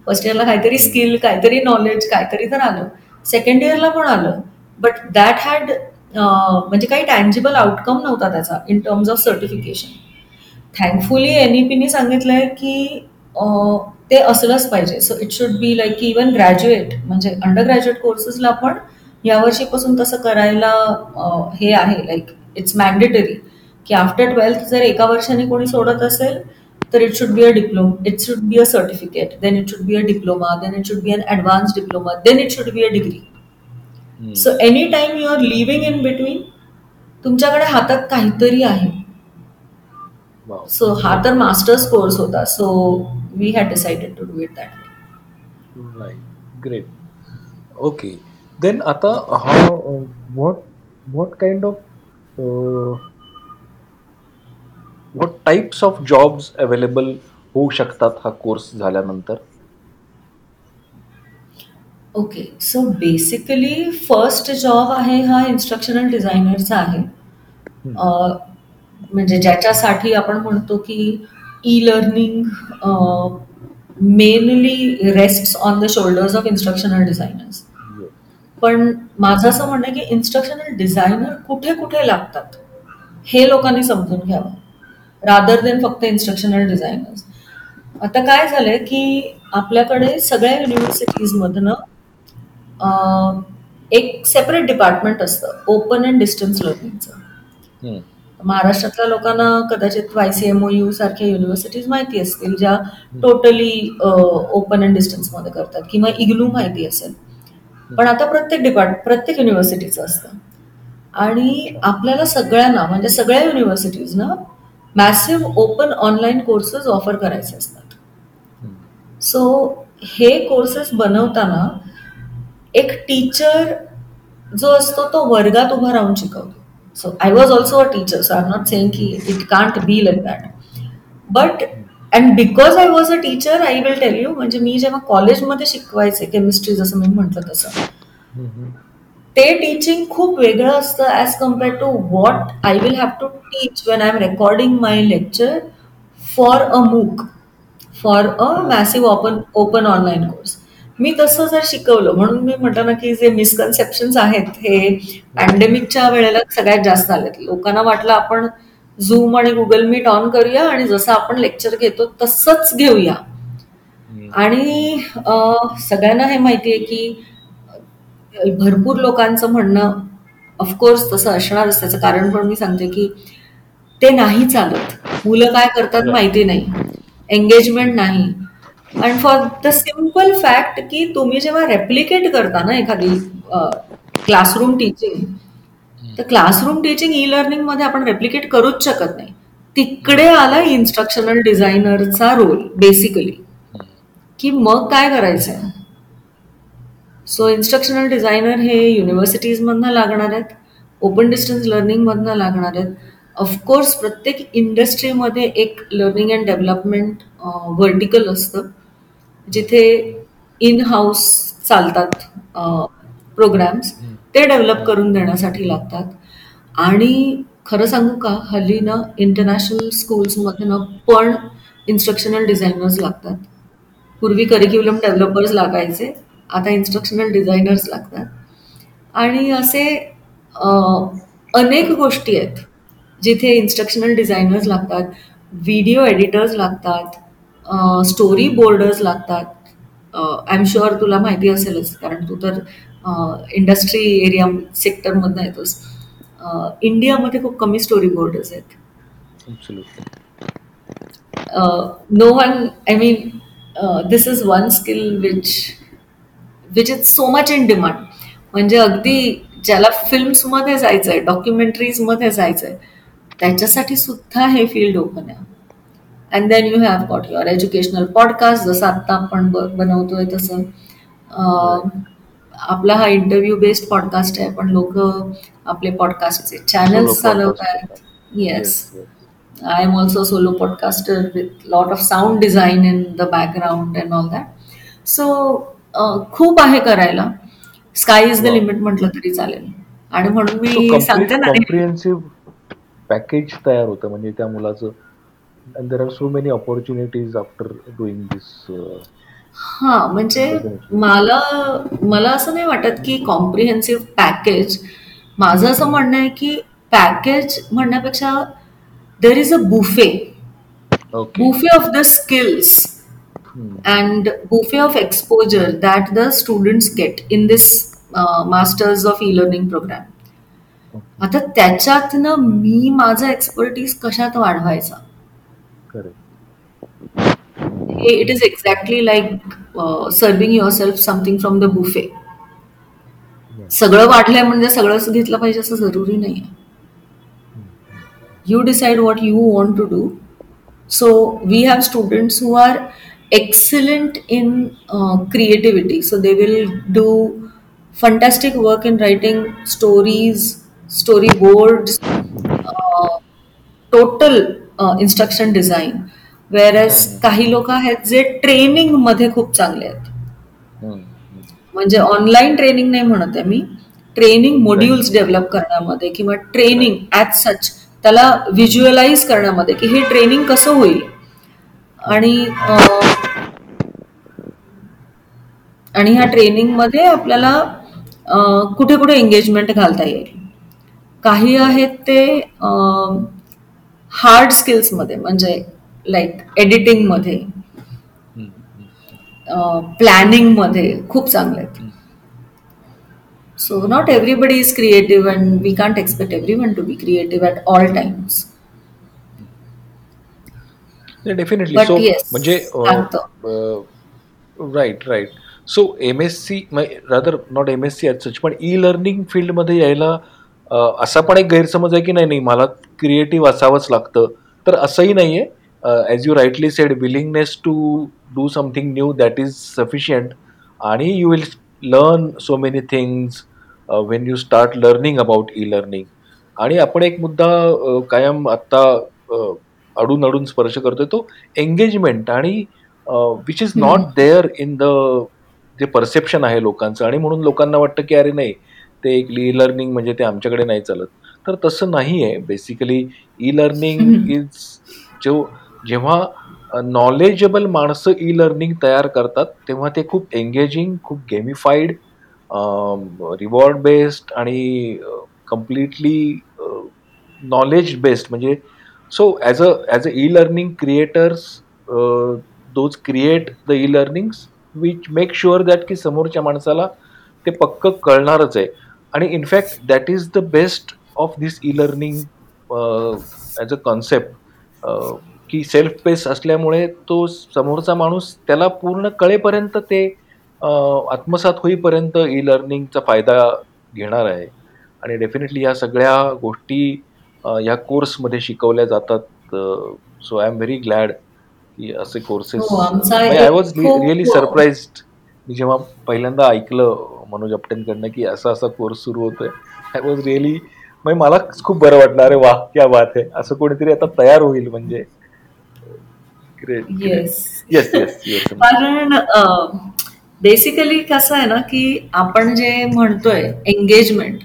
फर्स्ट इयरला काहीतरी स्किल काहीतरी नॉलेज काहीतरी तर आलं. सेकंड इयरला पण आलं. बट दॅट हॅड म्हणजे काही टँजिबल आउटकम नव्हता त्याचा in terms of certification thankfully N E पीने सांगितलंय की ते असलंच पाहिजे. So it should be like की इवन ग्रॅज्युएट म्हणजे अंडर ग्रॅज्युएट कोर्सेसला पण यावर्षीपासून तसं करायला हे आहे. लाईक इट्स मॅन्डेटरी की आफ्टर ट्वेल्थ जर एका वर्षाने कोणी सोडत असेल तर it should be a diploma it should be a certificate then it should be a diploma then it should be an advance diploma then it should be a degree so any time you are living in between तुमच्याकडे हातात काहीतरी आहे. सो हा तर मास्टर्स कोर्स होता so we had decided to do it that great okay then आता हा what what kind of what types of jobs available होऊ शकतात हा कोर्स झाल्यानंतर? Okay so basically first job आहे हा इन्स्ट्रक्शनल डिझायनरचा आहे. म्हणजे ज्याच्यासाठी आपण म्हणतो की E learning mainly rest on the shoulders of instructional designers पण माझं असं म्हणणं आहे की इन्स्ट्रक्शनल डिझायनर कुठे कुठे लागतात हे लोकांनी समजून घ्यावं. रादर देन फक्त इन्स्ट्रक्शनल डिझायनर्स आता काय झालंय की आपल्याकडे सगळ्या युनिव्हर्सिटीजमधनं एक सेपरेट डिपार्टमेंट असतं ओपन अँड डिस्टन्स लर्निंगचं महाराष्ट्रातल्या लोकांना कदाचित Y C M O U सारख्या युनिव्हर्सिटीज माहिती असतील ज्या टोटली ओपन अँड डिस्टन्समध्ये करतात किंवा इग्नू माहिती असेल. पण आता प्रत्येक डिपार्ट प्रत्येक युनिव्हर्सिटीचं असतं. आणि आपल्याला सगळ्यांना म्हणजे सगळ्या युनिव्हर्सिटीजना massive open online courses offer करायचे असतात. सो हे कोर्सेस बनवताना एक टीचर जो असतो तो वर्गात उभा राहून शिकवतो. So I was also a teacher so I am not saying की it can't be like that but and because I was a teacher I will tell you म्हणजे मी जेव्हा कॉलेजमध्ये शिकवायचे केमिस्ट्री जसं मी म्हटलं तसं ते टीचिंग खूप वेगळं असतं as compare to what I will have to teach when I am recording my lecture for a MOOC for a massive open open online course मी तसं जर शिकवलं म्हणून मी म्हटलं ना की जे मिसकन्सेप्शन्स आहेत हे पॅन्डेमिकच्या वेळेला सगळ्यात जास्त आलेत. लोकांना वाटलं आपण झूम आणि गुगल मीट ऑन करूया आणि जसं आपण लेक्चर घेतो तसंच घेऊया. आणि सगळ्यांना हे माहिती आहे की भरपूर लोकांचं म्हणणं ऑफकोर्स तसं असणारच त्याचं कारण पण मी सांगते की ते नाही चालत. मुलं काय करतात माहिती नाही. एंगेजमेंट नाही. And for the simple fact की तुम्ही जेव्हा रेप्लिकेट करता ना एखादी क्लासरूम टीचिंग तर क्लासरूम टीचिंग ई लर्निंगमध्ये आपण रेप्लिकेट करूच शकत नाही. तिकडे आला इन्स्ट्रक्शनल डिझायनरचा रोल बेसिकली की मग काय करायचंय? सो इन्स्ट्रक्शनल डिझायनर हे युनिव्हर्सिटीजमधनं लागणार आहेत ओपन डिस्टन्स लर्निंगमधनं लागणार आहेत. ऑफकोर्स प्रत्येक इंडस्ट्रीमध्ये एक लर्निंग अँड डेव्हलपमेंट व्हर्टिकल असतं. जिथे इन हाऊस चालतात प्रोग्राम्स ते डेव्हलप करून देण्यासाठी लागतात. आणि खरं सांगू का हल्ली ना इंटरनॅशनल स्कूल्समध्ये ना पण इन्स्ट्रक्शनल डिझायनर्स लागतात. पूर्वी करिक्युलम डेव्हलपर्स लागायचे आता इन्स्ट्रक्शनल डिझायनर्स लागतात. आणि असे अनेक गोष्टी आहेत जिथे इन्स्ट्रक्शनल डिझायनर्स लागतात व्हिडिओ एडिटर्स लागतात स्टोरी बोर्डर्स लागतात. आय एम शुअर तुला माहिती असेलच कारण तू तर इंडस्ट्री एरिया सेक्टरमधनं येतोस. इंडियामध्ये खूप कमी स्टोरी बोर्डर्स आहेत. No one I mean this is one skill which which is so much in demand म्हणजे अगदी ज्याला फिल्म्समध्ये जायचं आहे डॉक्युमेंटरीजमध्ये जायचं आहे त्याच्यासाठी सुद्धा हे फील्ड ओपन आहे. And then you have got your educational podcast जसं आत्ता आपण बनवतोय तसं. आपला हा इंटरव्ह्यू बेस्ड पॉडकास्ट आहे पण लोक आपले पॉडकास्टचे चॅनल्स चालवत आहेत yes I am also solo podcaster with lot of sound design in the background and all that so खूप आहे करायला. स्काय इज द लिमिट म्हटलं तरी चालेल. आणि म्हणून मी सांगते ना पॅकेज तयार होतं म्हणजे त्या मुलाचं and there are so many opportunities after doing this हा म्हणजे मला मला असं नाही वाटत की कॉम्प्रिहेन्सिव्ह पॅकेज माझं असं म्हणणं आहे की पॅकेज म्हणण्यापेक्षा there is a buffet buffet of the skills and buffet of exposure that the students get in this masters of e learning program आता त्याच्यातनं मी माझा एक्सपर्टीज कशात वाढवायचा? It is exactly like serving your self something from the buffet सगळं वाढलंय म्हणजे सगळंच घेतलं पाहिजे असं जरुरी नाही you decide what you want to do so we have students who are excellent in uh, creativity. So they will do fantastic work in writing stories, storyboards, uh, total instruction design. Whereas काही लोक आहेत जे ट्रेनिंगमध्ये खूप चांगले आहेत. म्हणजे ऑनलाईन ट्रेनिंग नाही म्हणत आहे मी. ट्रेनिंग मॉड्यूल्स डेव्हलप करण्यामध्ये किंवा ट्रेनिंग ॲज सच त्याला व्हिज्युअलाइज करण्यामध्ये की हे ट्रेनिंग कसं होईल. आणि आणि ह्या ट्रेनिंगमध्ये आपल्याला कुठे कुठे एंगेजमेंट घालता येईल. काही आहेत ते हार्ड स्किल्समध्ये म्हणजे लाईक एडिटिंगमध्ये प्लॅनिंगमध्ये खूप चांगले आहेत so not everybody is creative and we can't expect every one to be creative at all times definitely so म्हणजे right right so M S C rather not M S C as such पण ई लर्निंग फील्डमध्ये यायला असा पण एक गैरसमज आहे की नाही नाही मला क्रिएटिव्ह असावंच लागतं. तर असंही नाही आहे as you rightly said willingness to do something new that is sufficient आणि you will learn so many things when you start learning about e learning आणि आपण एक मुद्दा कायम आत्ता अडून अडून स्पर्श करतोय तो एंगेजमेंट आणि which is not there in the जे परसेप्शन आहे लोकांचं. आणि म्हणून लोकांना वाटतं की अरे नाही ते एक ई लर्निंग म्हणजे ते आमच्याकडे नाही चालत. तर तसं नाही आहे बेसिकली ई लर्निंग इज जो जेव्हा नॉलेजेबल माणसं ई लर्निंग तयार करतात तेव्हा ते खूप एंगेजिंग खूप गेमिफाईड रिवॉर्ड बेस्ड आणि कम्प्लिटली नॉलेज बेस्ड म्हणजे so as a as a e learning creators those create the e learnings which make sure that की समोरच्या माणसाला ते पक्क कळणारच आहे. आणि in fact that is the best of this e learning as a concept की सेल्फ पेस असल्यामुळे तो समोरचा माणूस त्याला पूर्ण कळेपर्यंत ते आत्मसात होईपर्यंत ई लर्निंगचा फायदा घेणार आहे. आणि डेफिनेटली या सगळ्या गोष्टी या कोर्समध्ये शिकवल्या जातात. So I am very glad की असे courses I was really surprise मी जेव्हा पहिल्यांदा ऐकलं मनोज आपटेंकडनं की असा असा कोर्स सुरू होतोय. आय वॉज रिअली म्हणजे मला खूप बरं वाटलं अरे वा क्या बात आहे असं कोणीतरी आता तयार होईल म्हणजे. Great yes yes yes yes कारण बेसिकली कसं आहे ना की आपण जे म्हणतोय एंगेजमेंट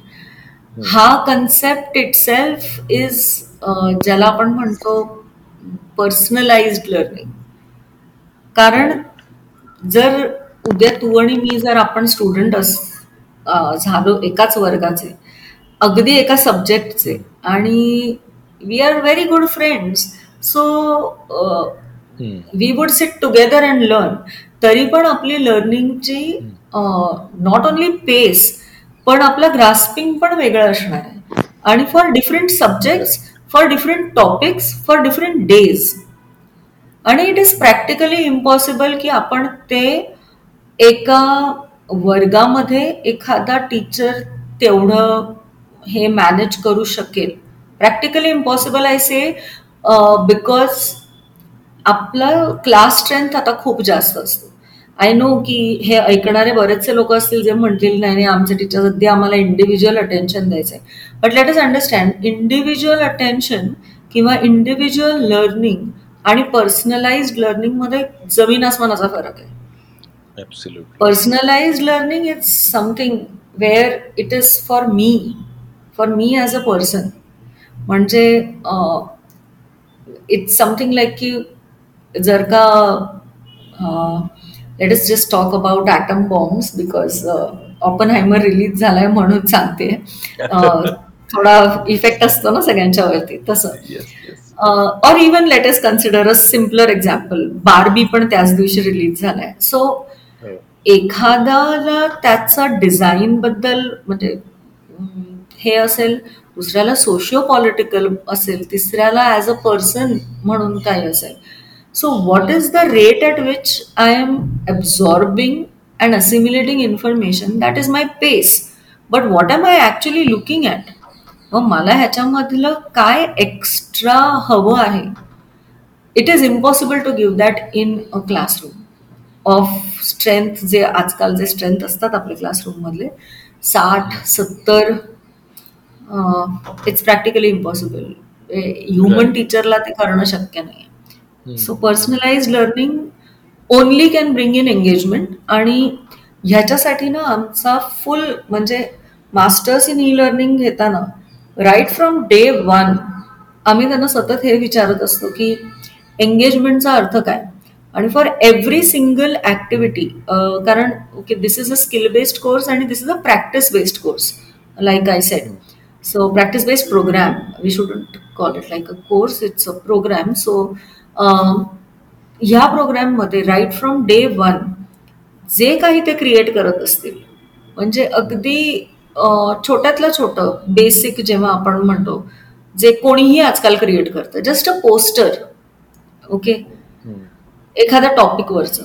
हा कन्सेप्ट इट सेल्फ इज ज्याला आपण म्हणतो पर्सनलाइज्ड लर्निंग कारण जर उद्या तू आणि मी जर आपण स्टुडंट अस झालो एकाच वर्गाचे अगदी एका सब्जेक्टचे आणि we are very good friends so we would sit together and learn तरी पण आपली लर्निंगची नॉट ओनली पेस पण आपलं ग्रास्पिंग पण वेगळं असणार आहे. आणि for different subjects for different topics for different days आणि इट इज प्रॅक्टिकली इम्पॉसिबल की आपण ते एका वर्गामध्ये एखादा टीचर तेवढं हे मॅनेज करू शकेल. Practically impossible I say because आपलं क्लास स्ट्रेंथ आता खूप जास्त असतो. आय नो की हे ऐकणारे बरेचसे लोक असतील जे म्हणतील नाही नाही आमचे टीचर सध्या आम्हाला इंडिव्हिज्युअल अटेन्शन द्यायचं आहे but let is understand individual attention किंवा इंडिव्हिज्युअल लर्निंग आणि पर्सनलाइज्ड लर्निंगमध्ये जमीन आसमानाचा फरक आहे. Absolutely personalized learning is something where it is for me for me as a person. म्हणजे इट्स समथिंग लाईक की जर का let is just talk about atom bombs because Oppenheimer release झालाय म्हणून सांगते. (laughs) थोडा इफेक्ट असतो ना सगळ्यांच्यावरती तसं. Or even let us consider a simpler example Barbie पण त्याच दिवशी रिलीज झालाय. सो एखाद्याला त्याचा डिझाईन बद्दल म्हणजे हे असेल दुसऱ्याला सोशिओ पॉलिटिकल असेल तिसऱ्याला ॲज अ पर्सन म्हणून काही असेल. So what is the rate at which I am absorbing and assimilating information that is my pace but what am I actually looking at मग मला ह्याच्यामधलं काय एक्स्ट्रा हवं आहे? It is impossible to give that in a classroom of strength जे आजकाल जे स्ट्रेंथ असतात आपल्या क्लासरूममधले साठ सत्तर इट्स प्रॅक्टिकली इम्पॉसिबल ह्युमन. टीचरला ते करणं शक्य नाही so personalize learning only can bring in engagement आणि ह्याच्यासाठी ना आमचा फुल म्हणजे मास्टर्स इन ई लर्निंग घेताना राईट फ्रॉम डे वन आम्ही त्यांना सतत हे विचारत असतो की एंगेजमेंटचा अर्थ काय? आणि फॉर एव्हरी सिंगल ॲक्टिव्हिटी कारण okay this is a skill based course आणि this is a practice based course like I said so practice based program we shouldn't call it like a course it's a program so ह्या प्रोग्राममध्ये राईट फ्रॉम डे वन जे काही ते क्रिएट करत असतील म्हणजे अगदी छोट्यातलं छोटं बेसिक जेव्हा आपण म्हणतो जे कोणीही आजकाल क्रिएट करतं जस्ट अ पोस्टर ओके एखाद्या टॉपिकवरचं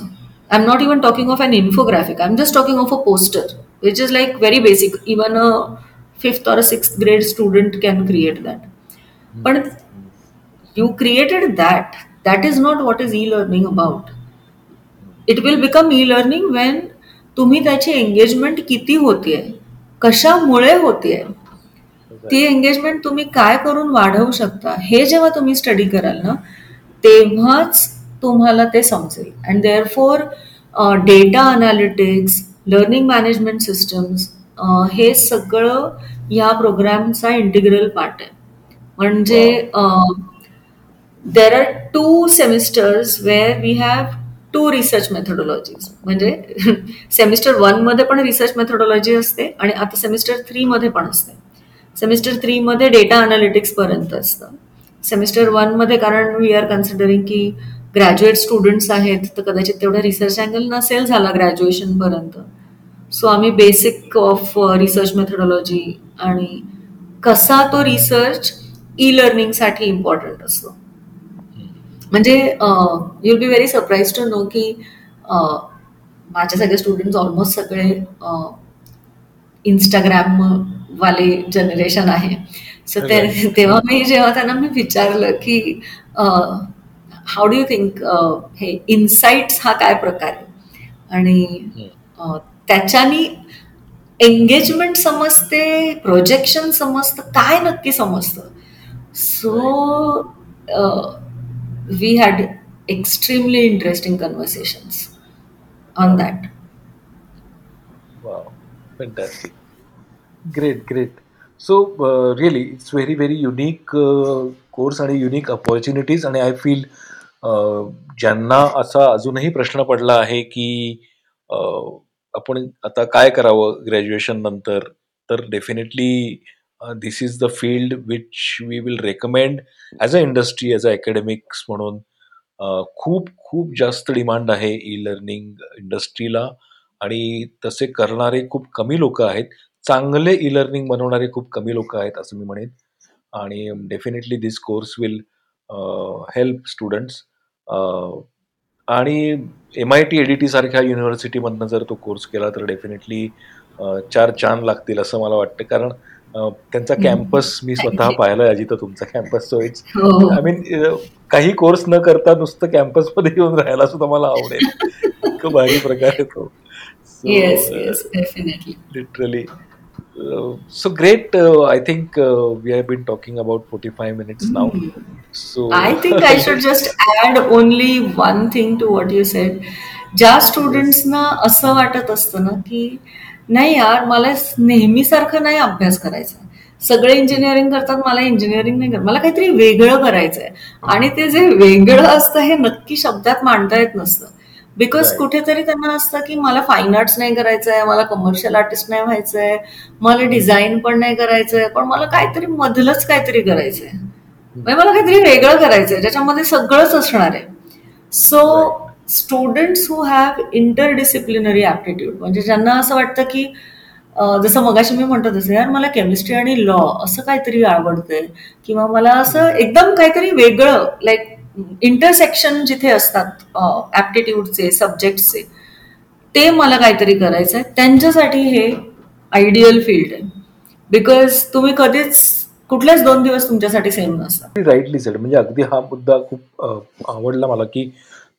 I am not even talking of an infographic I am just talking of a poster which is like very basic even a fifth or a sixth grade student can create that पण you created that that is not what is e learning about it will become e learning when तुम्ही त्याची एंगेजमेंट किती होतीये? कशामुळे होतीये? ती एंगेजमेंट तुम्ही काय करून वाढवू शकता? हे जेव्हा तुम्ही स्टडी कराल ना तेव्हाच तुम्हाला ते समजेल. And therefore data analytics learning management systems हे सगळं या प्रोग्रामचा इंटिग्रल पार्ट आहे. म्हणजे there are two semesters where we have two research methodologies म्हणजे (laughs) सेमिस्टर वनमध्ये पण रिसर्च मेथोडॉलॉजी असते आणि आता सेमिस्टर थ्रीमध्ये पण असते. सेमिस्टर थ्रीमध्ये डेटा अनालिटिक्सपर्यंत असतं. सेमिस्टर वनमध्ये कारण वी आर कन्सिडरिंग की ग्रॅज्युएट स्टुडंट्स आहेत तर कदाचित तेवढा रिसर्च अँगल नसेल झाला ग्रॅज्युएशनपर्यंत सो आम्ही बेसिक ऑफ रिसर्च मेथोडॉलॉजी आणि कसा तो रिसर्च ई लर्निंगसाठी इम्पॉर्टंट असतो. म्हणजे you'll be very surprise to know की अं, माझे सगळे स्टुडंट ऑलमोस्ट सगळे इंस्टाग्राम वाले जनरेशन आहे. सो तेव्हा मी जेव्हा त्यांना मी विचारलं की हाऊ डू यू थिंक हे इन्साइट्स हा काय प्रकार आहे आणि त्याच्यानी एंगेजमेंट समजते प्रोजेक्शन समजतं काय नक्की समजतं so we had extremely interesting conversations on that Wow, fantastic. Great, great. So, uh, really, it's very, very unique uh, course आणि युनिक अपॉर्च्युनिटीज आणि आय फील ज्यांना असा अजूनही प्रश्न पडला आहे की आपण आता काय करावं ग्रॅज्युएशन नंतर? तर definitely this is the field which we will recommend as a industry as a academics म्हणून. खूप खूप जास्त डिमांड आहे ई लर्निंग इंडस्ट्रीला आणि तसे करणारे खूप कमी लोक आहेत. चांगले ई लर्निंग बनवणारे खूप कमी लोक आहेत असं मी म्हणेन. आणि definitely this course will help students आणि एम आय टी एडीटी सारख्या युनिव्हर्सिटीमधनं जर तो कोर्स केला तर डेफिनेटली चार चांद लागतील असं मला वाटतं. कारण त्यांचा. कॅम्पस मी (laughs) स्वतः Thank you. पाहिला अजित तुमचा campus so it's I mean काही कोर्स न करता नुसतं कॅम्पसमध्ये येऊन राहायला सुद्धा मला आवडेल. (laughs) इतकं भारी प्रकार आहे तो. Yes yes definitely literally so great I think we have been talking about forty five minutes now so I think I should (laughs) just add only one thing to what you said. ज्या स्टुडंट्सना असं वाटत असतं ना की नाही यार मला नेहमीसारखं नाही अभ्यास करायचा सगळे इंजिनिअरिंग करतात मला इंजिनिअरिंग नाही करत. मला काहीतरी वेगळं करायचंय. आणि ते जे वेगळं असतं हे नक्की शब्दात मांडता येत नसतं. बिकॉज. कुठेतरी त्यांना असतं की मला फाईन आर्ट्स नाही करायचंय मला कमर्शियल आर्टिस्ट नाही व्हायचंय मला डिझाईन पण नाही करायचंय पण मला काहीतरी मधलंच काहीतरी करायचंय. म्हणजे मला काहीतरी वेगळं करायचंय ज्याच्यामध्ये सगळंच असणार आहे. So students who have interdisciplinary aptitude म्हणजे ज्यांना असं वाटतं की जसं मगाशी मी म्हणतो तसं यार मला केमिस्ट्री आणि लॉ असं काहीतरी आवडतंय किंवा मला असं एकदम काहीतरी वेगळं लाईक इंटरसेक्शन जिथे असतात ॲप्टिट्यूडचे सब्जेक्टचे ते मला काहीतरी करायचं आहे त्यांच्यासाठी हे आयडियल फील्ड आहे. बिकॉज तुम्ही कधीच कुठलेच दोन दिवस तुमच्यासाठी सेम नसतात राईटली सेड म्हणजे अगदी हा मुद्दा खूप आवडला मला की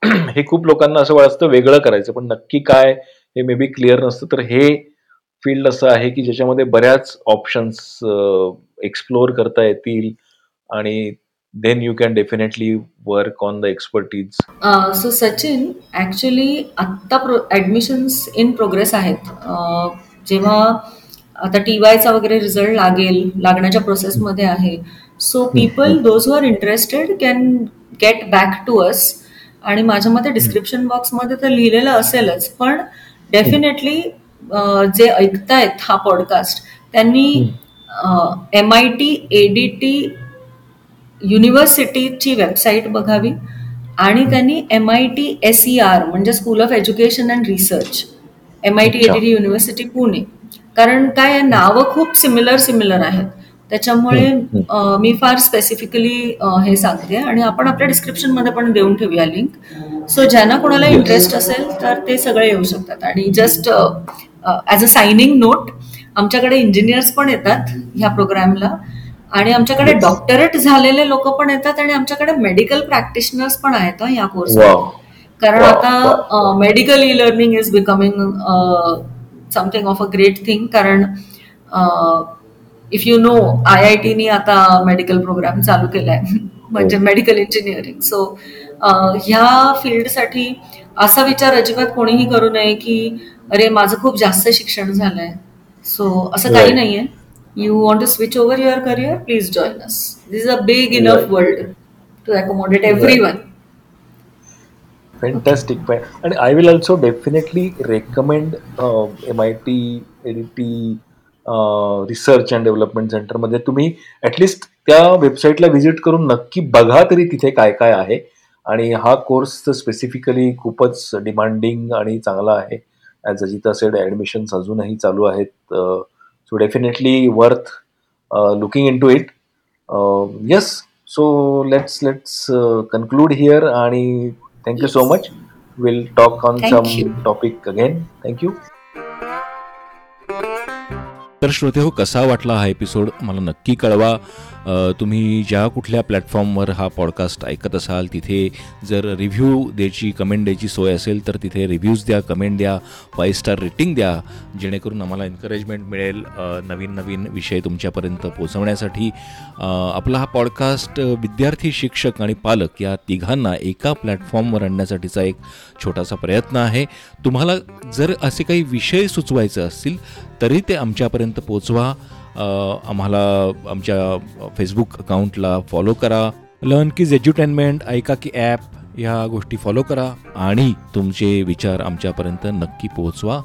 (clears throat) हे खूप लोकांना असं वाटतं वेगळं करायचं. पण नक्की काय हे मे बी क्लिअर नसतं. तर हे फील्ड असं आहे की ज्याच्यामध्ये बऱ्याच ऑप्शन्स एक्सप्लोअर करता येतील आणि then you can definitely work on the expertise so Sachin actually आत्ता प्रो ॲडमिशन्स इन प्रोग्रेस आहेत. अं, जेव्हा आता टी वायचा वगैरे रिझल्ट लागेल लागण्याच्या प्रोसेसमध्ये आहे. So people those are interested can get back to us आणि माझ्या मते डिस्क्रिप्शन बॉक्समध्ये तर लिहिलेलं असेलच पण डेफिनेटली जे ऐकतायत हा पॉडकास्ट त्यांनी M I T A D T युनिव्हर्सिटीची website बघावी आणि त्यांनी M I T S E R म्हणजे school of education and research M I T. ADT university Pune. कारण काय नावं खूप सिमिलर सिमिलर आहेत. त्याच्यामुळे मी फार स्पेसिफिकली हे सांगते आणि आपण आपल्या डिस्क्रिप्शनमध्ये पण देऊन ठेवूया लिंक सो ज्यांना कोणाला. इंटरेस्ट असेल तर ते सगळे येऊ शकतात. आणि just as a signing note आमच्याकडे इंजिनियर्स पण येतात ह्या प्रोग्रामला आणि आमच्याकडे. डॉक्टरेट झालेले लोक पण येतात आणि आमच्याकडे मेडिकल प्रॅक्टिशनर्स पण आहेत या कोर्स कारण आता medical e learning is becoming something of a great thing कारण if you know I I टीनी आता मेडिकल प्रोग्राम चालू केलाय (laughs) म्हणजे मेडिकल इंजिनिअरिंग सो ह्या फील्डसाठी असा विचार अजिबात कोणीही करू नये की अरे माझं खूप जास्त शिक्षण झालंय. सो असं काही. नाहीये. You want to switch over your career please join us this is a big enough Right. To accommodate every one fantastic आणि I will also definitely recommend M I T L T research and development सेंटरमध्ये तुम्ही ॲटलिस्ट त्या वेबसाईटला व्हिजिट करून नक्की बघा तरी तिथे काय काय आहे. आणि हा कोर्स स्पेसिफिकली खूपच डिमांडिंग आणि चांगला आहे. ॲज अजिता सेड ॲडमिशन्स अजूनही चालू आहेत So definitely worth uh, looking into it. Um, yes. So let's let's uh, conclude here. Ani, thank yes. you so much. We'll talk on thank some you. topic again. Thank you. तर श्रोते हो कसा वाटला हा एपिसोड मला नक्की कळवा. तुम्ही ज्या कुठल्या प्लॅटफॉर्मवर हा पॉडकास्ट ऐकत असाल तिथे जर रिव्ह्यू द्यायची कमेंट द्यायची सोय असेल तर तिथे रिव्ह्यूज द्या कमेंट द्या फाय स्टार रेटिंग द्या. जेणेकरून आम्हाला एन्करेजमेंट मिळेल नवीन नवीन विषय तुमच्यापर्यंत पोहोचवण्यासाठी. आपला हा पॉडकास्ट विद्यार्थी शिक्षक आणि पालक या तिघांना एका प्लॅटफॉर्मवर आणण्यासाठीचा एक छोटासा प्रयत्न आहे. तुम्हाला जर असे काही विषय सुचवायचे असतील तरी ते आमच्यापर्यंत पोचवा आम्हाला आमच्या फेसबुक अकाउंटला फॉलो करा. लर्न कीज एज्युटेनमेंट ऐका की ॲप ह्या गोष्टी फॉलो करा. आणि तुमचे विचार आमच्यापर्यंत नक्की पोहोचवा.